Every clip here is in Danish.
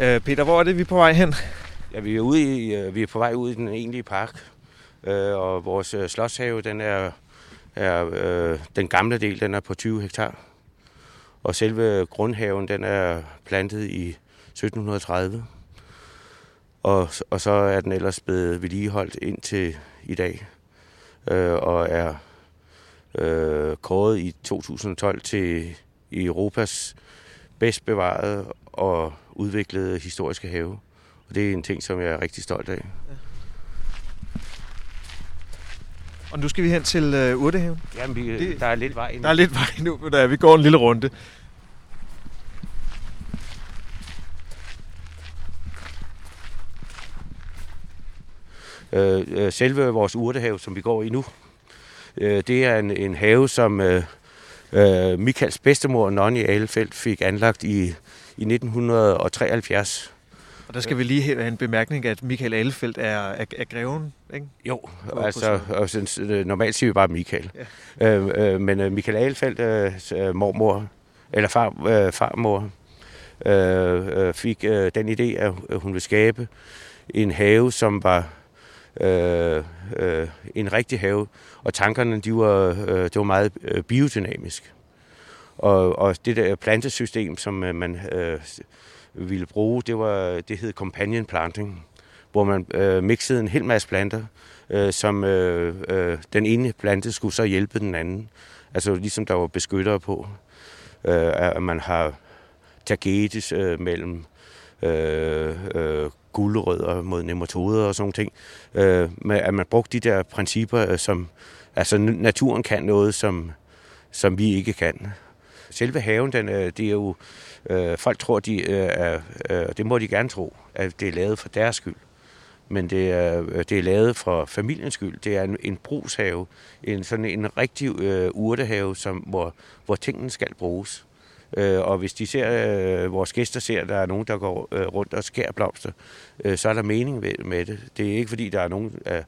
Øh, Peter, hvor er det, vi er på vej hen? Ja, vi er, ude i, øh, vi er på vej ud i den egentlige park, øh, og vores øh, slotshave, den er, er øh, den gamle del, den er på 20 hektar. Og selve grundhaven, den er plantet i 1730. Og, og så er den ellers blevet vedligeholdt indtil i dag, øh, og er øh, kåret i 2012 til Europas bedst bevarede og udviklede historiske have. Og det er en ting, som jeg er rigtig stolt af. Og nu skal vi hen til øh, Urtehaven. Jamen, vi, Det- der er lidt vej endnu. Der er lidt vej nu, men der, vi går en lille runde. Øh, øh, selve vores urtehave, som vi går i nu, øh, det er en, en have, som øh, øh, Michaels bedstemor, Nonny Alefeldt, fik anlagt i, i 1973. Og der skal vi lige have en bemærkning, at Michael Ahlefeldt er, er, er greven, ikke? Jo, altså, øh, normalt siger vi bare Michael. Ja. Øh, øh, men øh, Michael Alefeldt, øh, øh, mormor, eller far, øh, farmor, øh, fik øh, den idé, at hun ville skabe en have, som var øh, øh, en rigtig have. Og tankerne, de var, øh, det var meget øh, biodynamisk. Og, og det der plantesystem, som øh, man øh, ville bruge, det, var, det hed companion planting, hvor man øh, mixede en hel masse planter, øh, som øh, øh, den ene plante skulle så hjælpe den anden. Altså ligesom der var beskyttere på, øh, at man har tagetes øh, mellem øh, øh, guldrødder mod nematoder og sådan nogle ting. Øh, med, at man brugte de der principper, øh, som altså naturen kan noget, som, som vi ikke kan. Selve haven, den, øh, det er jo, øh, folk tror, de øh, er, øh, det må de gerne tro, at det er lavet for deres skyld. Men det er, øh, det er lavet for familiens skyld. Det er en, en brugshave, en, sådan en rigtig øh, urtehave, som, hvor, hvor tingene skal bruges. Øh, og hvis de ser, øh, vores gæster ser, at der er nogen, der går øh, rundt og skærer blomster, øh, så er der mening med, med det. Det er ikke fordi, der er nogen af,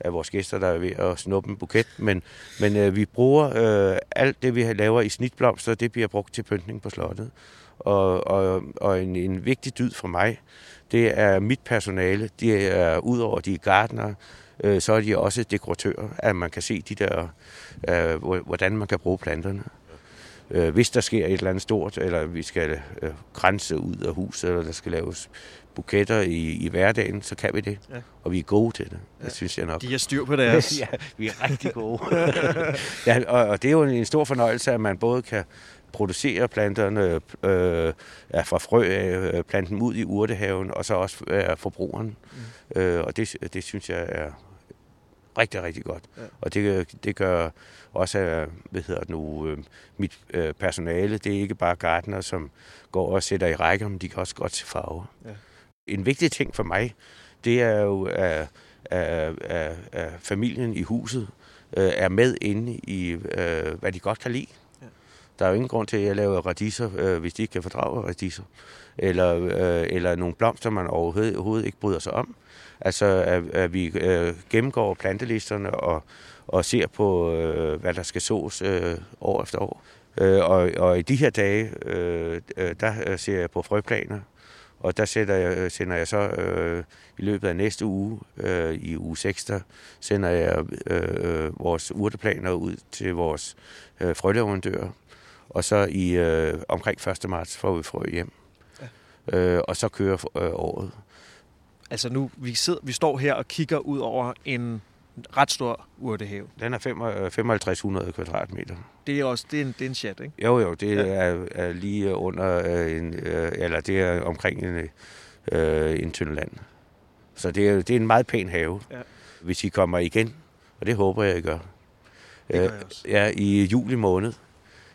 af vores gæster, der er ved at snuppe en buket, men, men øh, vi bruger øh, alt det, vi laver i snitblomster, det bliver brugt til pyntning på slottet. Og, og, og en, en vigtig dyd for mig, det er mit personale. De er, udover de gardnere, gartnere, øh, så er de også dekoratører, at man kan se de der, øh, hvordan man kan bruge planterne. Øh, hvis der sker et eller andet stort, eller vi skal øh, grænse ud af huset, eller der skal laves buketter i, i hverdagen, så kan vi det. Ja. Og vi er gode til det. Det synes jeg nok. De har styr på deres. ja, vi er rigtig gode. ja, og, og det er jo en, en stor fornøjelse, at man både kan producere planterne øh, ja, fra frø af, øh, plante dem ud i urtehaven, og så også øh, forbrugeren. Mm. Øh, og det, det synes jeg er rigtig, rigtig godt. Ja. Og det, det gør også, hvad hedder det nu, øh, mit øh, personale, det er ikke bare gartner, som går og sætter i rækker, men de kan også godt se farver. Ja. En vigtig ting for mig, det er jo, at, at, at, at familien i huset øh, er med inde i, hvad de godt kan lide. Der er jo ingen grund til, at jeg laver radiser, øh, hvis de ikke kan fordrage radiser. Eller, øh, eller nogle blomster, man overhovedet, overhovedet ikke bryder sig om. Altså, at, at vi øh, gennemgår plantelisterne og, og ser på, øh, hvad der skal sås øh, år efter år. Øh, og, og i de her dage, øh, øh der øh, ser jeg på frøplaner, og der sætter jeg, øh, sender jeg så øh, i løbet af næste uge, øh, i uge 6, der sender jeg øh, øh, vores urteplaner ud til vores øh, frøleverandører. Og så i øh, omkring 1. marts får vi frø hjem. Ja. Øh, og så kører øh, året. Altså nu, vi, sidder, vi står her og kigger ud over en ret stor urtehave. Den er fem- øh, 5500 kvadratmeter. Det er også det er en, det er en chat, ikke? Jo, jo, det Ja. er, er lige under øh, en, øh, eller det er omkring en, øh, en tynd land. Så det er, det er en meget pæn have. Ja. Hvis I kommer igen, og det håber jeg, I gør. Det gør jeg også. Ja, i juli måned,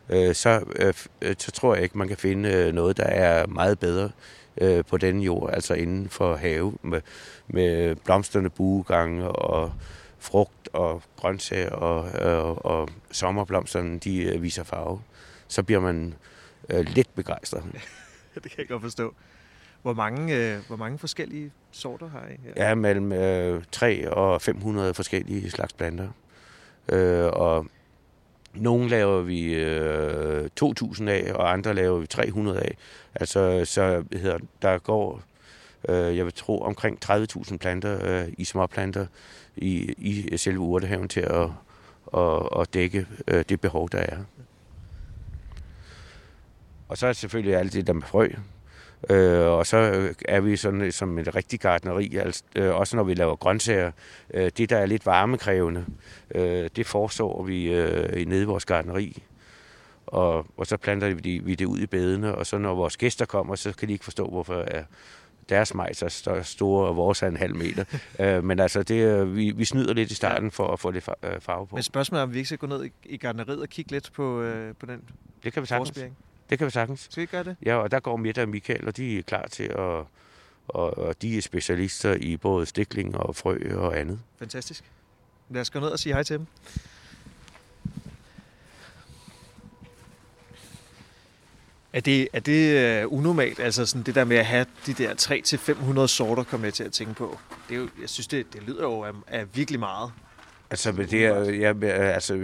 øh, så, øh, øh, så tror jeg ikke, man kan finde øh, noget, der er meget bedre øh, på denne jord, altså inden for have, med, med blomsterne buegange og frugt og grøntsager og, og, og sommerblomsterne, de øh, viser farve. Så bliver man øh, lidt begejstret. det kan jeg godt forstå. Hvor mange, øh, hvor mange forskellige sorter har I her? Ja, mellem øh, 3 og 500 forskellige slags planter. Øh, og nogle laver vi øh, 2.000 af, og andre laver vi 300 af. Altså, så hedder, der går, øh, jeg vil tro, omkring 30.000 planter øh, i småplanter i, i selve urtehaven til at, at, at dække øh, det behov, der er. Og så er det selvfølgelig alt det der med frø. Øh, og så er vi sådan som et rigtigt gardneri, altså, øh, også når vi laver grøntsager. Øh, det, der er lidt varmekrævende, øh, det forestår vi øh, nede i vores gardneri. Og, og så planter vi, vi det ud i bedene, og så når vores gæster kommer, så kan de ikke forstå, hvorfor er deres majs er store, og vores er en halv meter. øh, men altså, det, vi, vi snyder lidt i starten for at få øh, farve på. Men spørgsmålet er, om vi ikke skal gå ned i, i gardneriet og kigge lidt på, øh, på den Det kan vi sagtens. Det kan vi sagtens. Skal vi gøre det? Ja, og der går Mette og Michael, og de er klar til at... Og, og de er specialister i både stikling og frø og andet. Fantastisk. Lad os gå ned og sige hej til dem. Er det, er det uh, unormalt, altså sådan det der med at have de der 300-500 sorter, kommer jeg til at tænke på? Det er jo, jeg synes, det, det lyder jo af, af virkelig meget. Altså, det er, jeg, altså,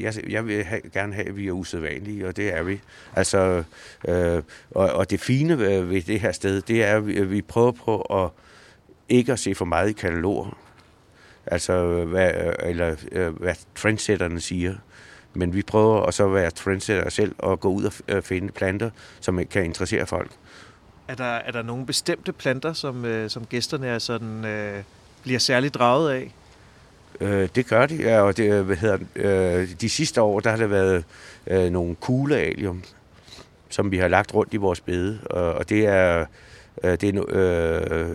jeg, jeg vil have, gerne have, at vi er usædvanlige, og det er vi. Altså, øh, og, og det fine ved det her sted, det er, at vi, prøver på at ikke at se for meget i kataloger. Altså, hvad, eller øh, hvad trendsetterne siger. Men vi prøver at så være trendsetter selv og gå ud og øh, finde planter, som kan interessere folk. Er der, er der nogle bestemte planter, som, øh, som gæsterne er sådan, øh, bliver særligt draget af? Øh, det gør de, ja, og det, hvad hedder, øh, de sidste år, der har der været øh, nogle kuglealium, som vi har lagt rundt i vores bede, og, og det er, øh, det er øh,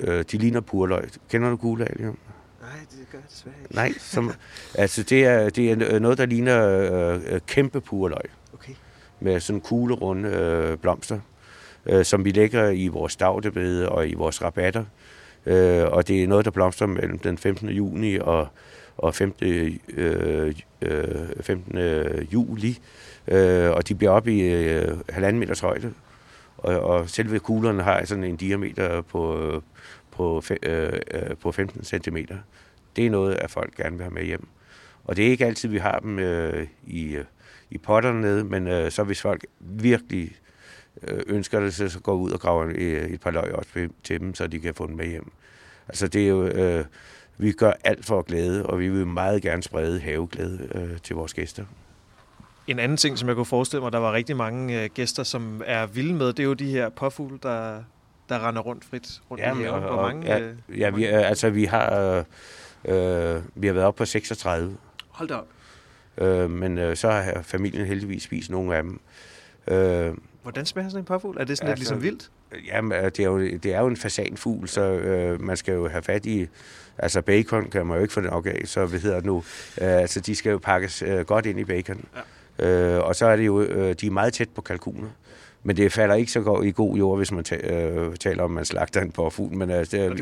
øh, de ligner purløg. Kender du kuglealium? Nej, det gør jeg desværre ikke. Nej, som, altså det er, det er noget, der ligner øh, kæmpe purløg. Okay. Med sådan kuglerunde øh, blomster, øh, som vi lægger i vores stavtebede og i vores rabatter. Øh, Øh, og det er noget, der blomstrer mellem den 15. juni og, og 15. Øh, øh 15. Juli. Øh, og de bliver op i øh, halvanden meters højde. Og, og selve kuglerne har sådan en diameter på, på, øh, øh, på 15 cm. Det er noget, at folk gerne vil have med hjem. Og det er ikke altid, vi har dem øh, i, øh, i potterne nede, men øh, så hvis folk virkelig ønsker det, så går ud og graver et par løg også til dem, så de kan få dem med hjem. Altså det er jo, øh, vi gør alt for at glæde, og vi vil meget gerne sprede haveglæde øh, til vores gæster. En anden ting, som jeg kunne forestille mig, der var rigtig mange øh, gæster, som er vilde med, det er jo de her påfugle, der, der render rundt frit rundt ja, i haven. Hvor mange, ja, øh, ja vi, øh, altså vi har, øh, øh, vi har været op på 36. Hold da op. Øh, men øh, så har familien heldigvis spist nogle af dem. Øh, Hvordan smager sådan en påfugl? Er det sådan altså, lidt ligesom vildt? Jamen, det er jo, det er jo en fasanfugl, så øh, man skal jo have fat i... Altså bacon kan man jo ikke få nok af, så hvad hedder det nu? Øh, altså de skal jo pakkes øh, godt ind i bacon. Ja. Øh, og så er det jo, øh, de er meget tæt på kalkuner. Men det falder ikke så godt i god jord, hvis man øh, taler om, at man slagter en påfugl. Men, altså, det, er, det,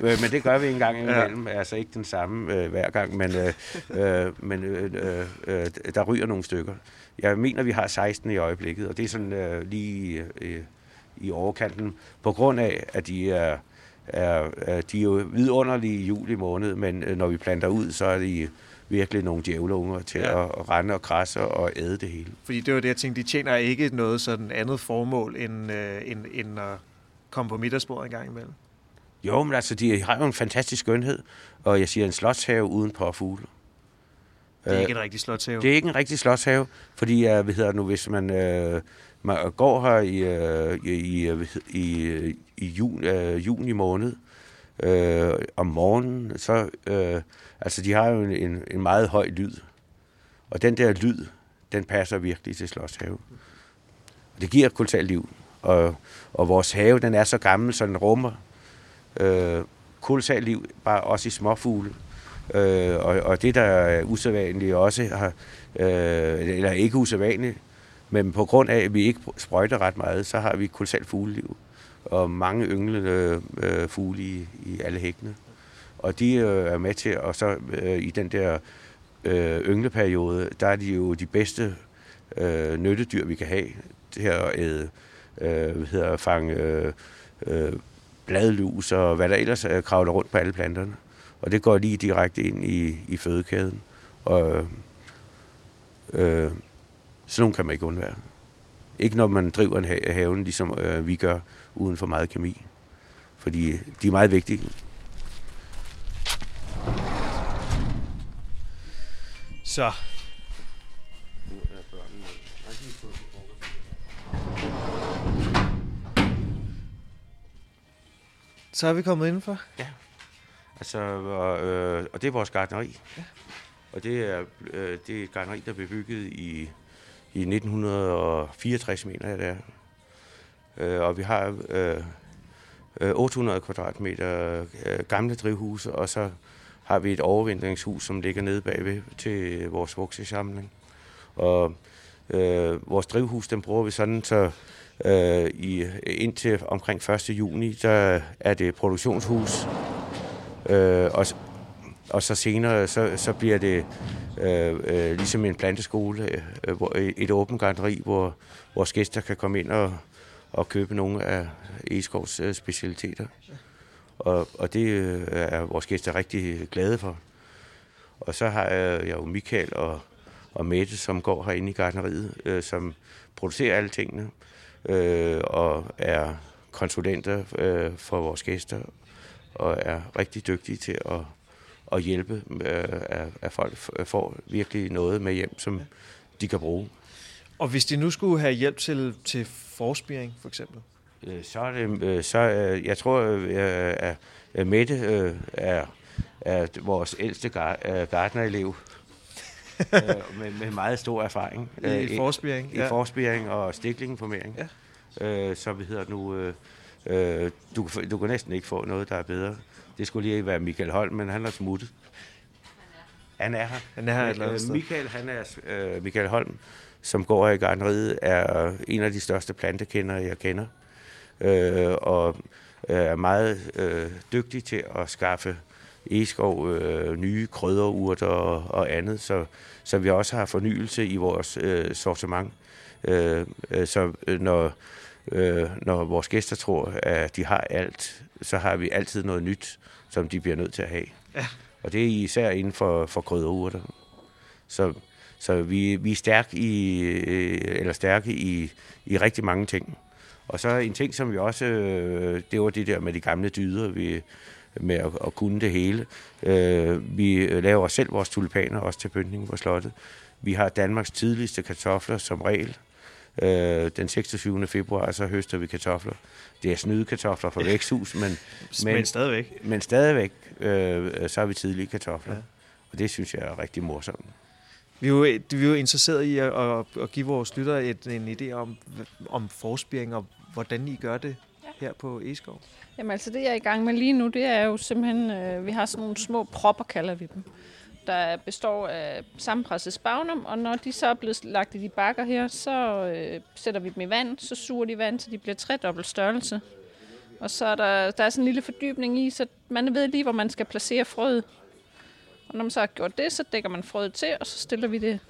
det men det gør vi en gang imellem. Ja. Altså ikke den samme øh, hver gang, men, øh, øh, men øh, øh, der ryger nogle stykker. Jeg mener, vi har 16 i øjeblikket, og det er sådan øh, lige øh, i overkanten, på grund af, at de er, er, er, de er jo vidunderlige i juli måned, men øh, når vi planter ud, så er de virkelig nogle djævleunger til ja. at, rende og krasse og æde det hele. Fordi det var det, jeg tænkte, de tjener ikke noget sådan andet formål, end, øh, end, end at komme på middagsbordet en gang imellem. Jo, men altså, de har jo en fantastisk skønhed, og jeg siger en slotshave uden påfugle. Det er ikke en rigtig slotshave. Det er ikke en rigtig slotshave, fordi uh, hvad hedder nu, hvis man, uh, man går her i, uh, i, i, i juni, uh, juni måned uh, om morgenen, så uh, altså de har jo en, en meget høj lyd. Og den der lyd, den passer virkelig til slotshave. Det giver et liv. Og, og vores have, den er så gammel, så den rummer uh, kultalt liv, bare også i småfugle. Øh, og, og det, der er usædvanligt også, har, øh, eller ikke usædvanligt, men på grund af, at vi ikke sprøjter ret meget, så har vi kolossalt fugleliv. Og mange ynglende øh, fugle i, i alle hækkene. Og de øh, er med til, og så øh, i den der øh, yngleperiode, der er de jo de bedste øh, nyttedyr, vi kan have. Til at æde, øh, hvad hedder, fange øh, øh, bladlus og hvad der ellers øh, kravler rundt på alle planterne og det går lige direkte ind i, i fødekæden. Og, Øh, sådan nogle kan man ikke undvære. Ikke når man driver en ha- haven, ligesom øh, vi gør, uden for meget kemi. Fordi de er meget vigtige. Så. Så er vi kommet indenfor. Altså, og, øh, og det er vores gardneri. Ja. Og det er, øh, det er et gardneri, der blev bygget i, i 1964, mener jeg det er. Øh, og vi har øh, 800 kvadratmeter øh, gamle drivhuse, og så har vi et overvintringshus, som ligger nede bagved til vores voksesamling. Og øh, vores drivhus, den bruger vi sådan, så øh, i, indtil omkring 1. juni, der er det produktionshus, Øh, og, og så senere, så, så bliver det øh, øh, ligesom en planteskole, øh, hvor, et åbent garderi, hvor vores gæster kan komme ind og, og købe nogle af Eskovs øh, specialiteter. Og, og det øh, er vores gæster rigtig glade for. Og så har jeg jo Michael og, og Mette, som går herinde i gardneriet, øh, som producerer alle tingene øh, og er konsulenter øh, for vores gæster og er rigtig dygtige til at, at hjælpe, øh, at, at folk får virkelig noget med hjem, som de kan bruge. Og hvis de nu skulle have hjælp til, til forspiring, for eksempel? Øh, så er det, øh, så, øh, jeg tror, at Mette er, er vores ældste gartnerelev. med, med meget stor erfaring. I forspiring? I, ja. i forspiring og stiklingformering. Ja. Så vi hedder nu Øh, du, du kan næsten ikke få noget, der er bedre. Det skulle lige være Michael Holm, men han er smuttet. Han er her. Han er her et eller øh, Michael, han er, øh, Michael Holm, som går her i gardneriet, er en af de største plantekendere, jeg kender. Øh, og er meget øh, dygtig til at skaffe egeskov, øh, nye krydderurter og, og andet, så, så vi også har fornyelse i vores øh, sortiment. Øh, øh så øh, når øh, når vores gæster tror, at de har alt, så har vi altid noget nyt, som de bliver nødt til at have. Ja. Og det er især inden for, for krydderurter. Så, så vi, vi er stærke i, øh, eller stærke i, i rigtig mange ting. Og så en ting, som vi også, øh, det var det der med de gamle dyder, vi, med at, at kunne det hele. Øh, vi laver selv vores tulipaner, også til pyntning på slottet. Vi har Danmarks tidligste kartofler som regel. Øh, den 26. februar, så høster vi kartofler. Det er snyde kartofler fra væksthus, men, men, men stadigvæk. Men stadigvæk, øh, så har vi tidlige kartofler. Ja. Og det synes jeg er rigtig morsomt. Vi er jo, vi er jo interesseret i at, at, at give vores lyttere et, en idé om, om forspiring og hvordan I gør det her på Eskov. Jamen altså det, jeg er i gang med lige nu, det er jo simpelthen, øh, vi har sådan nogle små propper, kalder vi dem der består af sammenpresset spagnum, og når de så er blevet lagt i de bakker her, så øh, sætter vi dem i vand, så suger de vand, så de bliver tredobbelt størrelse. Og så er der, der er sådan en lille fordybning i, så man ved lige, hvor man skal placere frøet. Og når man så har gjort det, så dækker man frøet til, og så stiller vi det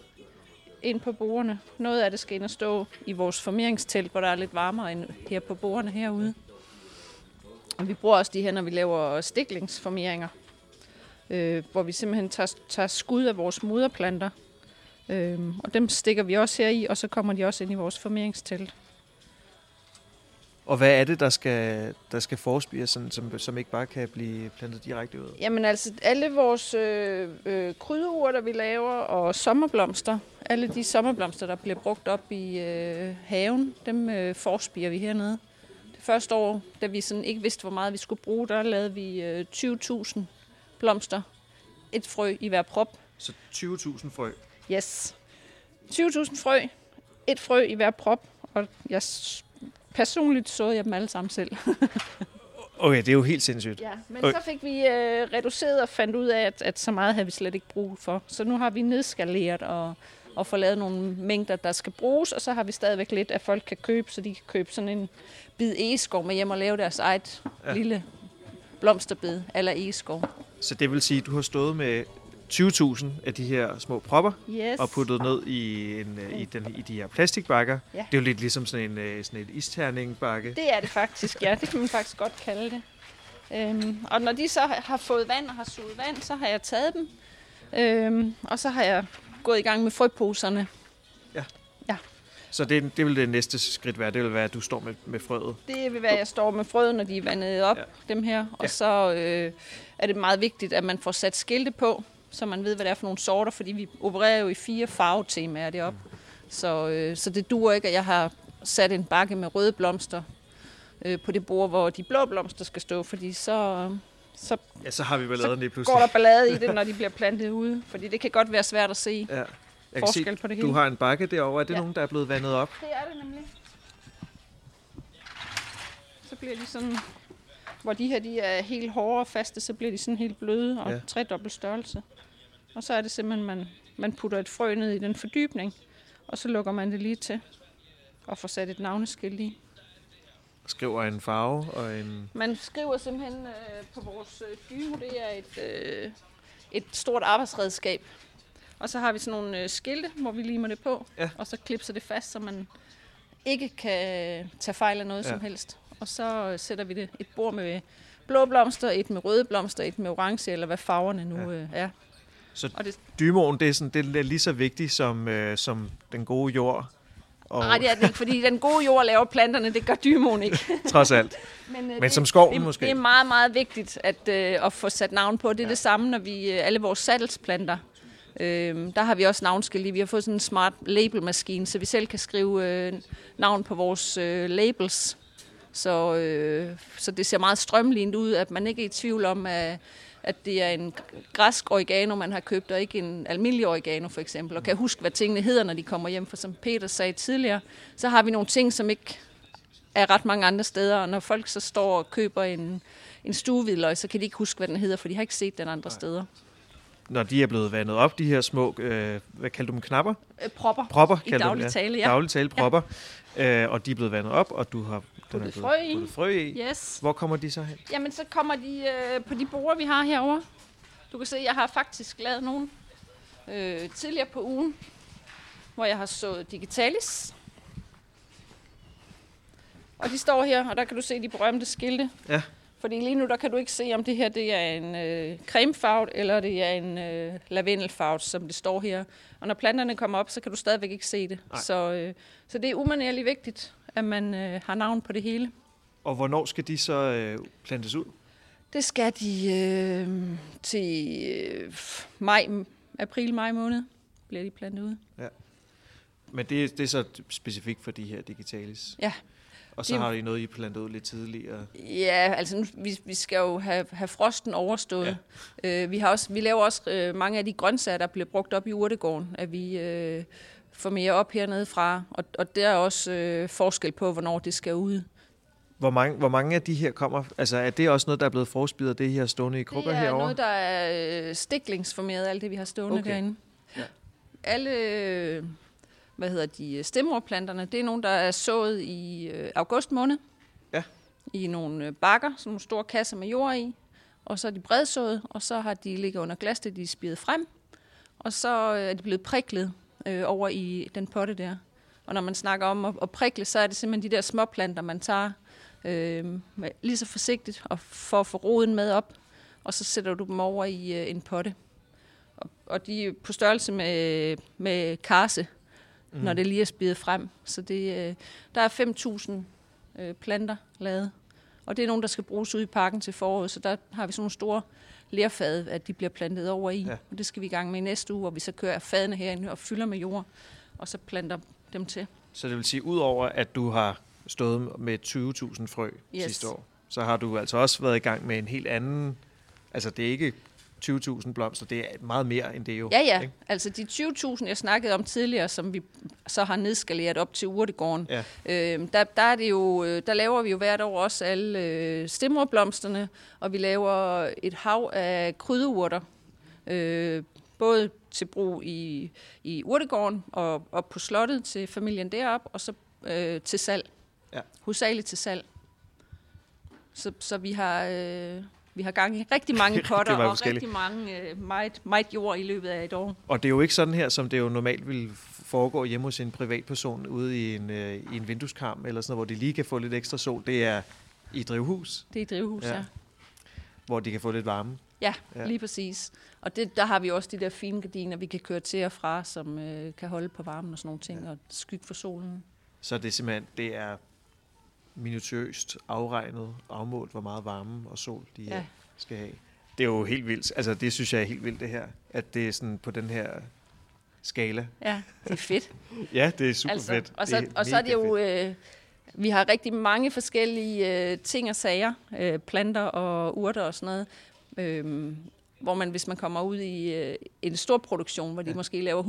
ind på bordene. Noget af det skal ind og stå i vores formeringstelt, hvor der er lidt varmere end her på bordene herude. Og vi bruger også de her, når vi laver stiklingsformeringer øh, hvor vi simpelthen tager, tager skud af vores moderplanter. Øh, og dem stikker vi også her i, og så kommer de også ind i vores formeringstelt. Og hvad er det, der skal, der skal forspires, sådan, som, som ikke bare kan blive plantet direkte ud? Jamen altså, alle vores øh, øh, krydderurter, vi laver, og sommerblomster, alle de sommerblomster, der bliver brugt op i øh, haven, dem øh, forspirer vi hernede. Det første år, da vi sådan ikke vidste, hvor meget vi skulle bruge, der lavede vi øh, 20.000 blomster. Et frø i hver prop. Så 20.000 frø? Yes. 20.000 frø. Et frø i hver prop. Og jeg personligt så jeg dem alle sammen selv. okay, det er jo helt sindssygt. Ja, men okay. så fik vi øh, reduceret og fandt ud af, at, at så meget havde vi slet ikke brug for. Så nu har vi nedskaleret og, og få lavet nogle mængder, der skal bruges, og så har vi stadigvæk lidt, at folk kan købe, så de kan købe sådan en bid egeskov med hjem og lave deres eget ja. lille blomsterbed eller egeskov. Så det vil sige, at du har stået med 20.000 af de her små propper yes. og puttet ned i, en, i, den, i de her plastikbakker. Ja. Det er jo lidt ligesom sådan en, øh, sådan en isterningbakke. Det er det faktisk, ja. Det kan man faktisk godt kalde det. Øhm, og når de så har fået vand og har suget vand, så har jeg taget dem. Øhm, og så har jeg gået i gang med frøposerne. Så det, det vil det næste skridt være, det vil være, at du står med, med frøet. Det vil være, at jeg står med frøet, når de er vandet op, Ja. dem her. Og Ja. så øh, er det meget vigtigt, at man får sat skilte på, så man ved, hvad det er for nogle sorter, fordi vi opererer jo i fire farvetemaer deroppe. Så, øh, så det duer ikke, at jeg har sat en bakke med røde blomster øh, på det bord, hvor de blå blomster skal stå, fordi så, så Ja, så har vi vel lavet lige pludselig. går der ballade i det, når de bliver plantet ude. Fordi det kan godt være svært at se. Ja. Jeg kan se, forskel på det hele. du har en bakke derovre. Er det ja. Nogen, der er blevet vandet op? Det er det nemlig. Så bliver de sådan, hvor de her de er helt hårde og faste, så bliver de sådan helt bløde og Ja. ja. tredobbelt størrelse. Og så er det simpelthen, man, man putter et frø ned i den fordybning, og så lukker man det lige til og får sat et navneskilt i. Skriver en farve og en... Man skriver simpelthen øh, på vores øh, dymo, det er et, øh, et stort arbejdsredskab. Og så har vi sådan nogle øh, skilte, hvor vi limer det på, Ja. og så klipser det fast, så man ikke kan tage fejl af noget Ja. som helst. Og så øh, sætter vi det et bord med blå blomster, et med røde blomster, et med orange, eller hvad farverne nu Ja. øh, er. Så Og det, dymoen, det er, sådan, det er lige så vigtigt som, øh, som den gode jord. Og nej, det er det ikke, fordi den gode jord laver planterne, det gør dymoen ikke. trods alt. Men, øh, Men som skoven det, måske. Det er meget, meget vigtigt at, øh, at få sat navn på. Det er ja. det samme, når vi øh, alle vores salgsplanter. Øh, der har vi også navnskilt. Vi har fået sådan en smart labelmaskine, så vi selv kan skrive øh, navn på vores øh, labels. Så, øh, så det ser meget strømlignet ud, at man ikke er i tvivl om, at, at det er en græsk oregano, man har købt, og ikke en almindelig oregano for eksempel. Og kan huske, hvad tingene hedder, når de kommer hjem. For som Peter sagde tidligere, så har vi nogle ting, som ikke er ret mange andre steder, og når folk så står og køber en, en stuehvidløg, så kan de ikke huske, hvad den hedder, for de har ikke set den andre steder. Når de er blevet vandet op, de her små, øh, hvad kalder du dem, knapper? Øh, propper. Propper, I kalder du dem, daglig tale, ja. Daglig tale, propper. Øh, og de er blevet vandet op, og du har den Puttet blevet frø i. puttet frø i. Yes. Hvor kommer de så hen? Jamen, så kommer de øh, på de borer, vi har herover. Du kan se, jeg har faktisk lavet nogle øh, tidligere på ugen, hvor jeg har sået digitalis. Og de står her, og der kan du se de berømte skilte. Ja. Fordi lige nu, der kan du ikke se, om det her det er en øh, cremefarvet, eller det er en øh, lavendelfarvet, som det står her. Og når planterne kommer op, så kan du stadigvæk ikke se det. Nej. Så, øh, så det er umanerligt vigtigt, at man øh, har navn på det hele. Og hvornår skal de så øh, plantes ud? Det skal de øh, til øh, maj, april-maj måned, bliver de plantet ud. Men det, det er så specifikt for de her digitalis. Ja. Og så Det- har I noget, I plantet ud lidt tidligere. Ja, altså nu, vi, vi skal jo have, have frosten overstået. Ja. Øh, vi, har også, vi laver også øh, mange af de grøntsager, der bliver brugt op i urtegården, at vi øh, får mere op hernede fra. Og, og der er også øh, forskel på, hvornår det skal ud. Hvor mange, hvor mange af de her kommer? Altså er det også noget, der er blevet forspidet, det her stående i krukker det er herovre? noget, der er øh, stiklingsformeret, alt det vi har stående okay. derinde. Ja. Alle, øh, hvad hedder de, stemmerplanterne, det er nogle, der er sået i øh, august måned. Ja. I nogle øh, bakker, sådan nogle store kasser med jord i. Og så er de bredsået, og så har de ligget under glas, det de er spidet frem. Og så øh, er de blevet priklet øh, over i den potte der. Og når man snakker om at, at prikle, så er det simpelthen de der småplanter, man tager øh, med, lige så forsigtigt og for at få roden med op. Og så sætter du dem over i øh, en potte. Og, og de er på størrelse med, med karse, mm. når det lige er spidet frem. Så det, øh, der er 5.000 øh, planter lavet. Og det er nogle, der skal bruges ude i parken til foråret, så der har vi sådan nogle store lerfade, at de bliver plantet over i. Ja. Og det skal vi i gang med i næste uge, hvor vi så kører fadene herinde og fylder med jord, og så planter dem til. Så det vil sige, udover at du har stået med 20.000 frø Yes. sidste år, så har du altså også været i gang med en helt anden... Altså det er ikke 20.000 blomster, det er meget mere end det jo. Ja, ja. ikke? Altså de 20.000, jeg snakkede om tidligere, som vi så har nedskaleret op til urtegården, Ja. øh, der, der, er det jo, øh, der laver vi jo hvert år også alle øh, stemmerblomsterne, og vi laver et hav af krydderurter, øh, både til brug i, i urtegården og op på slottet til familien derop, og så øh, til salg. Ja. Hovedsageligt til salg. Så, så vi har... Øh, vi har gang i rigtig mange potter og rigtig mange øh, meget, meget jord i løbet af et år. Og det er jo ikke sådan her, som det jo normalt vil foregå hjemme hos en privatperson ude i en, øh, i en vindueskarm, eller sådan noget, hvor de lige kan få lidt ekstra sol. Det er i drivhus, Det er i drivhus, Ja. ja. hvor de kan få lidt varme. Ja, Ja. ja, lige præcis. Og det, der har vi også de der fine gardiner, vi kan køre til og fra, som øh, kan holde på varmen og sådan nogle ting, ja. og skygge for solen. Så det er simpelthen, det er minutiøst afregnet, afmålt, hvor meget varme og sol de ja. Skal have. Det er jo helt vildt. Altså, det synes jeg er helt vildt, det her. At det er sådan på den her skala. Ja, det er fedt. Ja, det er super altså, fedt. og, så, og så er det jo, øh, vi har rigtig mange forskellige øh, ting og sager, øh, planter og urter og sådan noget, øh, hvor man, hvis man kommer ud i øh, en stor produktion, hvor de ja. måske laver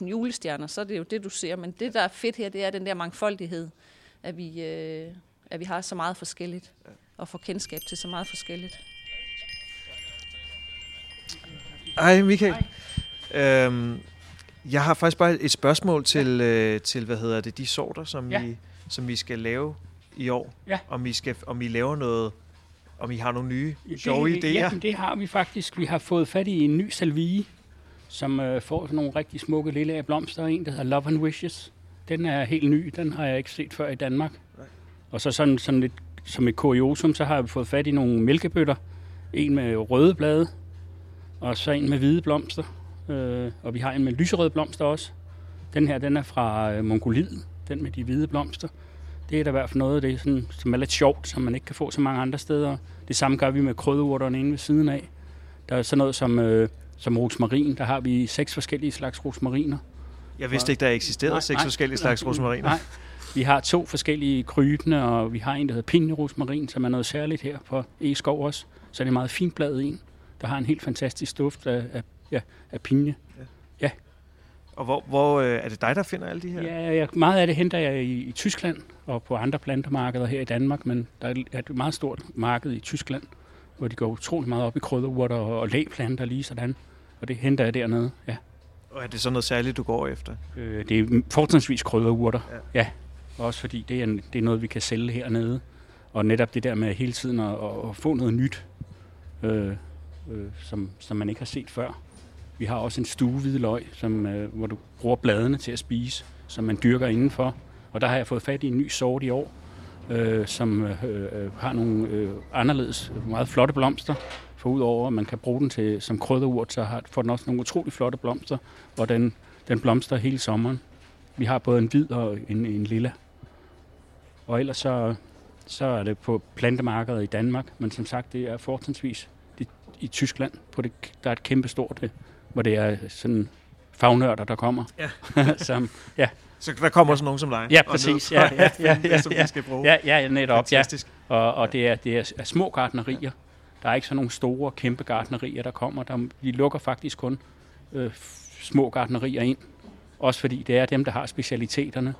100.000 julestjerner, så er det jo det, du ser. Men det, der er fedt her, det er den der mangfoldighed, at vi, øh, at vi har så meget forskelligt, og får kendskab til så meget forskelligt. Hej Michael. Øhm, jeg har faktisk bare et spørgsmål til, øh, til hvad hedder det, de sorter, som, Ja. I, som I skal lave i år. Ja. Om I, skal, om I laver noget, om I har nogle nye sjove det, idéer. Ja, det har vi faktisk. Vi har fået fat i en ny salvie, som øh, får sådan nogle rigtig smukke lille blomster. En, der hedder Love and Wishes. Den er helt ny. Den har jeg ikke set før i Danmark. Nej. Og så sådan, sådan lidt som et kuriosum, så har vi fået fat i nogle mælkebøtter. En med røde blade, og så en med hvide blomster. Øh, og vi har en med lyserøde blomster også. Den her, den er fra øh, Mongoliet, den med de hvide blomster. Det er da i hvert fald noget, det er sådan, som er lidt sjovt, som man ikke kan få så mange andre steder. Det samme gør vi med krydderurterne inde ved siden af. Der er sådan noget som, øh, som rosmarin. Der har vi seks forskellige slags rosmariner. Jeg vidste ikke, der eksisterede Nej, seks nej. forskellige slags rosmariner. Nej, vi har to forskellige krybende, og vi har en, der hedder pinjerosmarin, som er noget særligt her på Egeskov også. Så det er meget fint bladet en, der har en helt fantastisk duft af, af, ja, af pinje. Og hvor, hvor øh, er det dig, der finder alle de her? Ja, ja, meget af det henter jeg i, i Tyskland og på andre plantemarkeder her i Danmark, men der er et meget stort marked i Tyskland, hvor de går utrolig meget op i krydderurter og, og lægplanter lige sådan. Og det henter jeg dernede, ja. Og er det så noget særligt, du går efter? Øh, det er fortrinsvis krydderurter, Ja. ja. Også fordi det er, det er noget, vi kan sælge hernede. Og netop det der med hele tiden at, at, få noget nyt, øh, øh, som, som man ikke har set før. Vi har også en stuehvid løg, som, øh, hvor du bruger bladene til at spise, som man dyrker indenfor. Og der har jeg fået fat i en ny sort i år, øh, som øh, øh, har nogle øh, anderledes, meget flotte blomster. For udover at man kan bruge den til, som krydderurt, så har, får den også nogle utrolig flotte blomster, og den, den blomster hele sommeren. Vi har både en hvid og en, en lilla. Og ellers så, så er det på plantemarkedet i Danmark, men som sagt, det er fortrinsvis i Tyskland, på det, der er et kæmpe stort, øh, hvor det er sådan fagnørder, der kommer. Ja. som, Så der kommer sådan nogen som dig? Ja, præcis. Ja, ja, finde ja, det, ja, som ja. vi skal bruge. ja, ja, netop. Ja. Fantastisk. Og, og det er, det er, små gardnerier. Der er ikke sådan nogle store, kæmpe gardnerier, der kommer. Der, de lukker faktisk kun øh, små gardnerier ind. Også fordi det er dem, der har specialiteterne,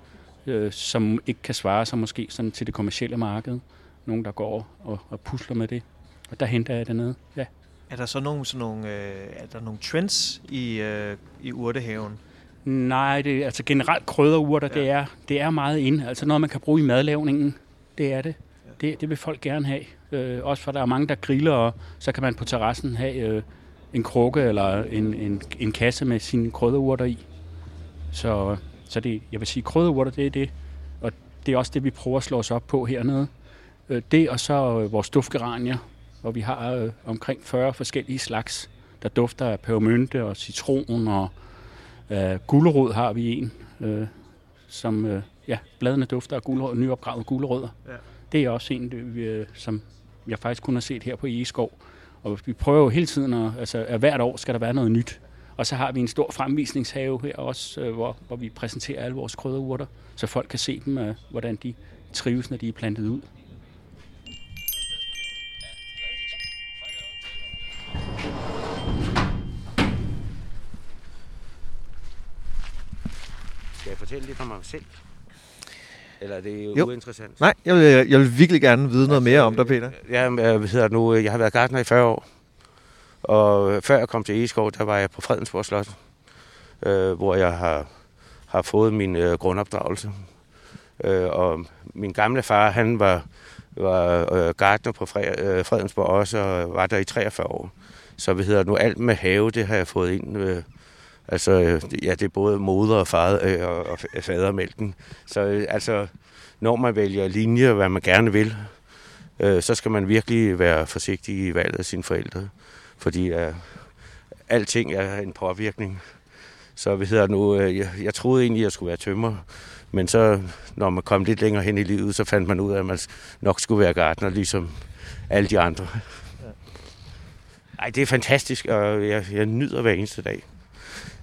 øh, som ikke kan svare sig måske sådan til det kommercielle marked. Nogen, der går og, og pusler med det. Og der henter jeg det ned. Ja. Er der så nogle, sådan nogle, øh, er der nogle trends i, øh, i urtehaven? Nej, det altså generelt krydderurter, ja. det, er, det er meget ind. Altså noget, man kan bruge i madlavningen, det er det. Det, det vil folk gerne have. Øh, også for der er mange, der griller, og så kan man på terrassen have øh, en krukke eller en, en, en kasse med sine krydderurter i. Så, så det, jeg vil sige, krydderurter, det er det. Og det er også det, vi prøver at slå os op på hernede. Øh, det og så øh, vores duftgeranier, hvor vi har øh, omkring 40 forskellige slags, der dufter af pebermynte og citron og Uh, gulerod har vi en, uh, som, uh, ja, bladene dufter af gulerod, nyopgravet gulerødder. Ja. Det er også en, det, vi, øh, som jeg faktisk kun har set her på Egeskov. Og vi prøver jo hele tiden, at, altså at hvert år skal der være noget nyt. Og så har vi en stor fremvisningshave her også, øh, hvor, hvor vi præsenterer alle vores krydderurter, så folk kan se dem, øh, hvordan de trives, når de er plantet ud. Skal jeg fortælle lidt om mig selv? Eller er det jo Jo. uinteressant? Nej, jeg vil, jeg vil virkelig gerne vide noget mere om dig, Peter. Ja, men, øh, hvad hedder nu, jeg har været gartner i 40 år. Og øh, før jeg kom til Egeskov, der var jeg på Fredensborg Slot, øh, hvor jeg har, har fået min øh, grundopdragelse. Øh, og min gamle far, han var, var øh, gartner på Fre, øh, Fredensborg også, og var der i 43 år. Så vi hedder nu, alt med have, det har jeg fået ind. Øh, altså, øh, ja, det er både moder og far øh, og, og fadermælken. Så øh, altså, når man vælger linje, hvad man gerne vil, øh, så skal man virkelig være forsigtig i valget af sine forældre fordi uh, alting er en påvirkning. Så vi hedder nu, uh, jeg, jeg troede egentlig, at jeg skulle være tømmer, men så, når man kom lidt længere hen i livet, så fandt man ud af, at man nok skulle være gartner, ligesom alle de andre. Ej, det er fantastisk, og jeg, jeg nyder hver eneste dag.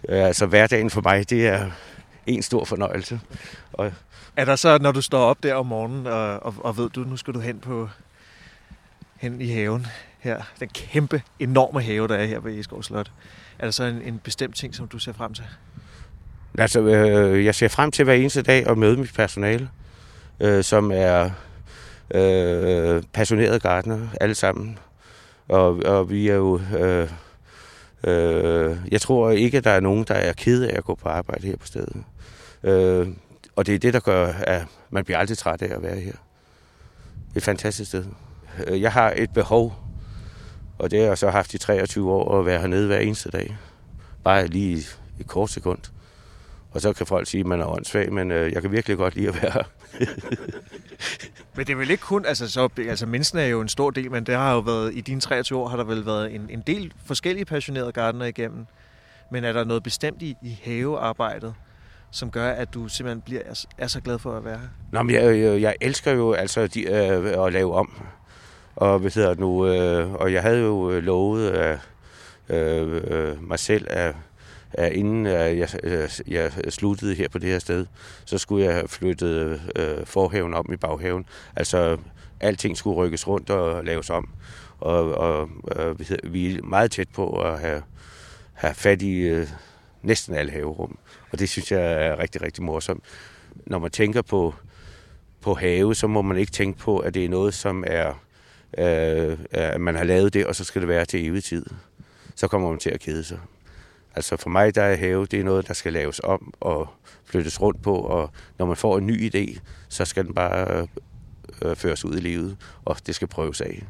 Altså hverdagen for mig, det er en stor fornøjelse. Og er der så, når du står op der om morgenen, og, og, og ved du, nu skal du hen på hen i haven her, den kæmpe, enorme have, der er her ved Eskov Slot, er der så en, en bestemt ting, som du ser frem til? Altså, øh, jeg ser frem til hver eneste dag at møde mit personale, øh, som er øh, passionerede gartner, alle sammen. Og, og vi er jo... Øh, øh, jeg tror ikke, at der er nogen, der er ked af at gå på arbejde her på stedet. Øh, og det er det, der gør, at man bliver aldrig træt af at være her. Det er et fantastisk sted. Øh, jeg har et behov, og det har jeg så haft i 23 år, at være hernede hver eneste dag. Bare lige et kort sekund. Og så kan folk sige, at man er åndssvag, men øh, jeg kan virkelig godt lide at være her. men det er vel ikke kun, altså, så, altså menneskene er jo en stor del, men det har jo været, i dine 23 år har der vel været en, en del forskellige passionerede gardener igennem. Men er der noget bestemt i, i havearbejdet, som gør, at du simpelthen bliver, er, er så glad for at være her? Nå, men jeg, jeg, jeg elsker jo altså de, øh, at lave om. Og, hvad hedder nu, øh, og jeg havde jo øh, lovet lovet øh, øh, mig selv, at, at inden øh, jeg, øh, jeg sluttede her på det her sted, så skulle jeg have flyttet øh, forhaven om i baghaven. Altså, alting skulle rykkes rundt og laves om. Og, og øh, vi er meget tæt på at have, have fat i øh, næsten alle haverum. Og det synes jeg er rigtig, rigtig morsomt. Når man tænker på, på have, så må man ikke tænke på, at det er noget, som er, øh, at man har lavet det, og så skal det være til evig tid. Så kommer man til at kede sig. Altså for mig, der er have, det er noget, der skal laves om og flyttes rundt på, og når man får en ny idé, så skal den bare øh, føres ud i livet, og det skal prøves af.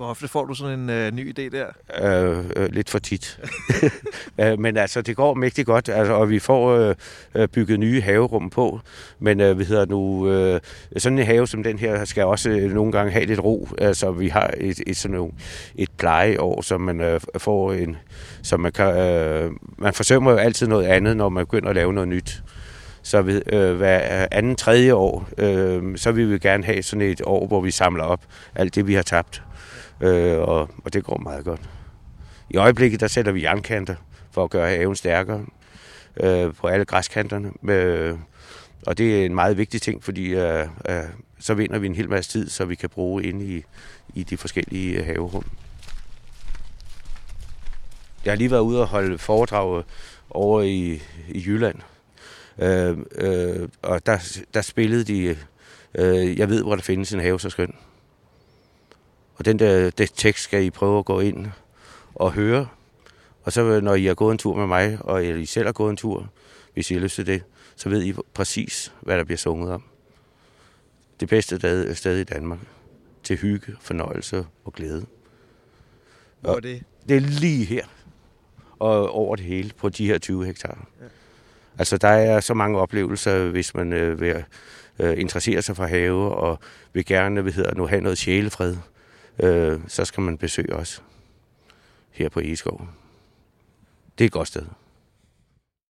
Hvor ofte får du sådan en øh, ny idé der? Øh, øh, lidt for tit. Øh, men altså, det går mægtig godt, altså, og vi får øh, øh bygget nye haverum på. Men øh, vi hedder nu, øh, sådan en have som den her skal også øh, nogle gange have lidt ro. Altså, vi har et, et, sådan nogle, et plejeår, som man øh, får en... Som man, kan, øh, man forsømmer jo altid noget andet, når man begynder at lave noget nyt. Så ved, øh, hver anden, tredje år, øh, så vil vi gerne have sådan et år, hvor vi samler op alt det, vi har tabt øh, og, og det går meget godt. I øjeblikket der sætter vi jernkanter for at gøre haven stærkere øh, på alle græskanterne. Med, og det er en meget vigtig ting, fordi øh, øh, så vinder vi en hel masse tid, så vi kan bruge ind i, i de forskellige øh, haverum. Jeg har lige været ude og holde foredrag øh, over i, i Jylland. Øh, øh, og der, der spillede de, øh, jeg ved, hvor der findes en have så skøn. Og den der det tekst skal I prøve at gå ind og høre. Og så når I har gået en tur med mig, og I selv har gået en tur, hvis I har lyst til det, så ved I præcis, hvad der bliver sunget om. Det bedste sted i Danmark. Til hygge, fornøjelse og glæde. Hvor er det? Det er lige her. Og over det hele på de her 20 hektar. Ja. Altså, der er så mange oplevelser, hvis man øh, vil øh, interessere sig for have, og vil gerne vil hedder, nu have noget sjælefred øh, så skal man besøge os her på Egeskov. Det er et godt sted.